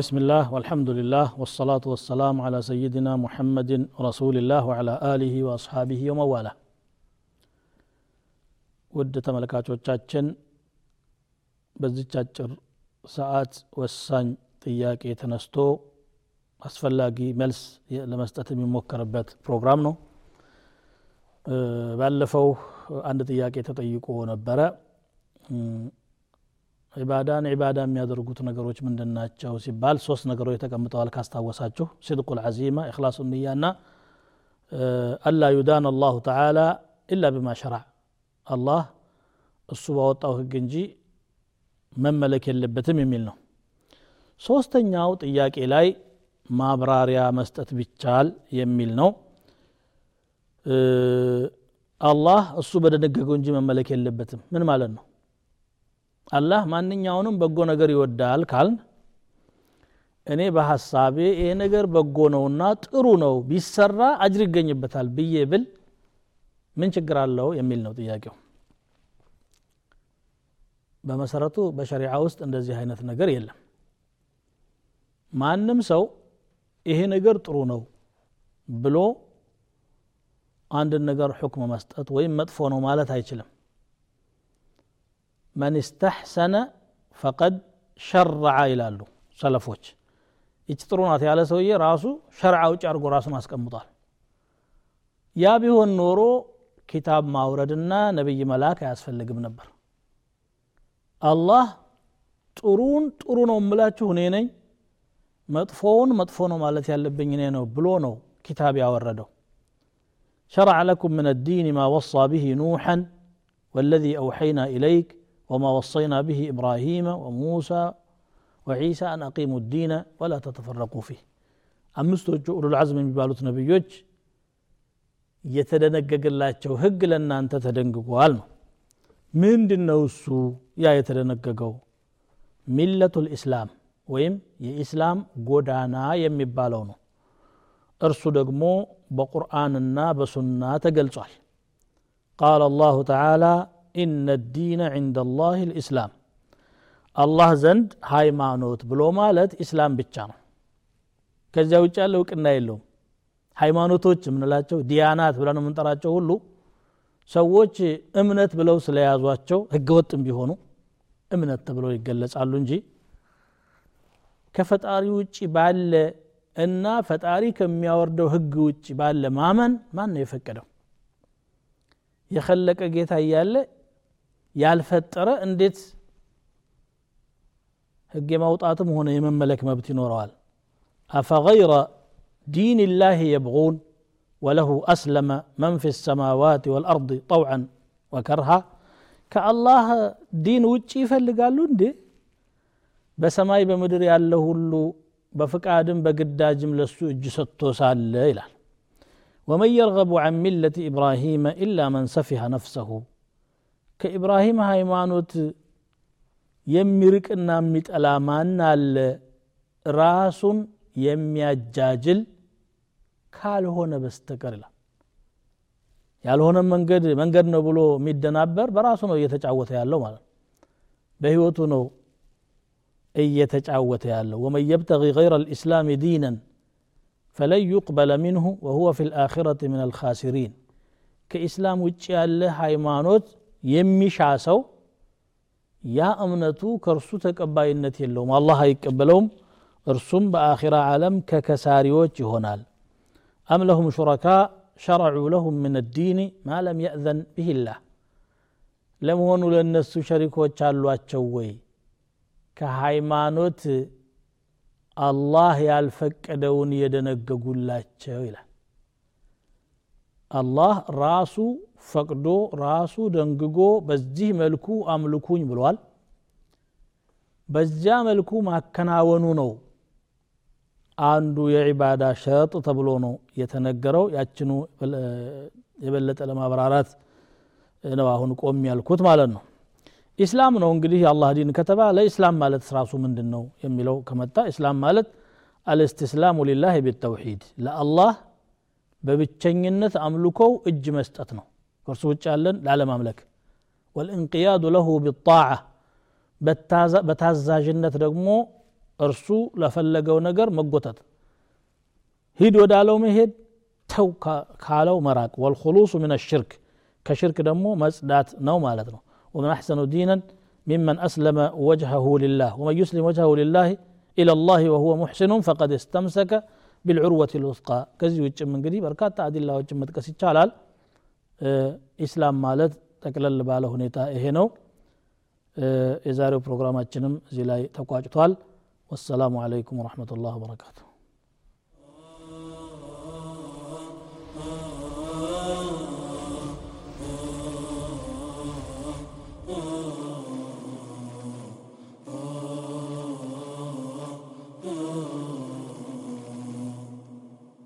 بسم الله والحمد لله والصلاة والسلام على سيدنا محمد رسول الله وعلى آله وأصحابه ومواله ውድ ተመልካቾቻችን በዚች አጭር ሰዓት ወሳኝ ጥያቄ ተነስቶ አስፈላጊ መልስ ለመስጠት የሚሞከርበት ፕሮግራም ነው ባለፈው አንድ ጥያቄ ተጠይቆ ነበረ ዒባዳን ዒባዳ የሚያደርጉት ነገሮች ምንድን ናቸው ሲባል ሶስት ነገሮች ተቀምጠዋል ካስታወሳችሁ። ሲድቁ ልዓዚማ እክላሱ ንያ ና አላ ዩዳን አላሁ ተዓላ ኢላ ብማ ሸራዕ አላህ እሱ ባወጣው ህግ እንጂ መመለክ የለበትም የሚል ነው። ሶስተኛው ጥያቄ ላይ ማብራሪያ መስጠት ቢቻል የሚል ነው። አላህ እሱ በደነገገው እንጂ መመለክ የለበትም። ምን ማለት ነው አላህ ማንኛውንም በጎ ነገር ይወዳል ካልን እኔ በሐሳቤ ይሄ ነገር በጎ ነውና ጥሩ ነው ቢሰራ አጅር ይገኝበታል ብዬ ብል ምን ችግር አለው የሚል ነው ጥያቄው። በመሰረቱ በሸሪዓ ውስጥ እንደዚህ አይነት ነገር የለም። ማንም ሰው ይሄ ነገር ጥሩ ነው ብሎ አንድን ነገር ሕክም መስጠት ወይም መጥፎ ነው ማለት አይችልም መን እስተሕሰነ ፈቀድ ሸረዐ ይላሉ ሰለፎች ይች ጥሩ ናት ያለ ሰውዬ ራሱ ሸርዓ ውጭ አድርጎ ራሱን አስቀምጧል ያ ቢሆን ኖሮ ኪታብ ማውረድና ነቢይ መላክ አያስፈልግም ነበር አላህ ጥሩን ጥሩ ነው እምላችሁ እኔ ነኝ መጥፎውን መጥፎ ነው ማለት ያለብኝ እኔ ነው ብሎ ነው ኪታብ ያወረደው شرع لكم من الدين ما وصى به نوحا والذي أوحينا إليك وما وصينا به إبراهيم وموسى وعيسى أن أقيموا الدين ولا تتفرقوا فيه أمستوج أولو العزم من بالوت نبيوج የተደነገገላቸው ህግ ለእናንተ ተደንግጓል ነው ምንድን ነው እሱ ያ የተደነገገው ሚለቱ ልእስላም ወይም የኢስላም ጎዳና የሚባለው ነው እርሱ ደግሞ በቁርአንና በሱና ተገልጿል ቃል አላሁ ተዓላ ኢነ ዲነ ዕንደ ላህ ልእስላም አላህ ዘንድ ሃይማኖት ብሎ ማለት ኢስላም ብቻ ነው። ከዚያ ውጭ ያለ እውቅና የለውም። ሃይማኖቶች የምንላቸው ዲያናት ብለን የምንጠራቸው ሁሉ ሰዎች እምነት ብለው ስለያዟቸው ህገወጥም ቢሆኑ እምነት ተብለው ይገለጻሉ እንጂ ከፈጣሪ ውጭ ባለ እና ፈጣሪ ከሚያወርደው ህግ ውጭ ባለ ማመን ማን ነው የፈቀደው? የኸለቀ ጌታ እያለ ያልፈጠረ እንዴት ህግ የማውጣትም ሆነ የመመለክ መብት ይኖረዋል አፈገይረ دين الله يبغون وله أسلم من في السماوات والأرض طوعا وكرها كالله دين وجي يفلقالو እንዴ በሰማይ በምድር ያለ ሁሉ በፍቃድም በግዳጅም ለሱ እጅ ሰጥቶ ሳለ ይላል ومن يرغب عن ملة إبراهيم إلا من سفه نفسه ከኢብራሂም ሃይማኖት የሚርቅና የሚጠላ ማን አለ ራሱን የሚያጃጅል ካልሆነ በስተቀር ይላል ያልሆነ መንገድ መንገድ ነው ብሎ የሚደናበር በራሱ ነው እየተጫወተ ያለው ማለት ነው በህይወቱ ነው እየተጫወተ ያለው ወመን የብተጊ ገይረ ልእስላም ዲነን ፈለን ዩቅበለ ሚንሁ ወሁወ ፊ ልአኪረት ምን አልካሲሪን ከኢስላም ውጭ ያለ ሃይማኖት የሚሻ ሰው ያ እምነቱ ከእርሱ ተቀባይነት የለውም አላህ አይቀበለውም እርሱም በአኺራ ዓለም ከከሳሪዎች ይሆናል አም ለሁም ሹረካ ሸረዑ ለሁም ምን ዲን ማ ለም የእዘን ብህላህ ለመሆኑ ለእነሱ ሸሪኮች አሏቸው ወይ ከሃይማኖት አላህ ያልፈቀደውን የደነገጉላቸው ይላል አላህ ራሱ ፈቅዶ ራሱ ደንግጎ በዚህ መልኩ አምልኩኝ ብሏል። በዚያ መልኩ ማከናወኑ ነው አንዱ የዒባዳ ሸጥ ተብሎ ነው የተነገረው። ያችኑ የበለጠ ለማብራራት ነው አሁን ቆም ያልኩት ማለት ነው። ኢስላም ነው እንግዲህ የአላህ ዲን ከተባለ ኢስላም ማለት ራሱ ምንድን ነው የሚለው ከመጣ ኢስላም ማለት አልእስትስላሙ ሊላህ ቢተውሒድ ለአላህ በብቸኝነት አምልኮው እጅ መስጠት ነው ከእርሱ ውጭ ያለን ላለማምለክ ወልእንቅያዱ ለሁ ቢጣዓ በታዛዥነት ደግሞ እርሱ ለፈለገው ነገር መጎተት ሂድ ወዳለው መሄድ ተው ካለው መራቅ ወልኹሉሱ ምን ሽርክ ከሽርክ ደግሞ መጽዳት ነው ማለት ነው ومن أحسن دينا ممن أسلم وجهه لله ومن يسلم وجهه لله إلى الله وهو محسن فقد استمسك بالعروة الوثقى. كزي وجه من قدي بركات عدل الله وجه متكس تشالال إسلام مالت تكلل باله هنيتا إهنو إزارو برنامج جنم زلاي تقواج والسلام عليكم ورحمة الله وبركاته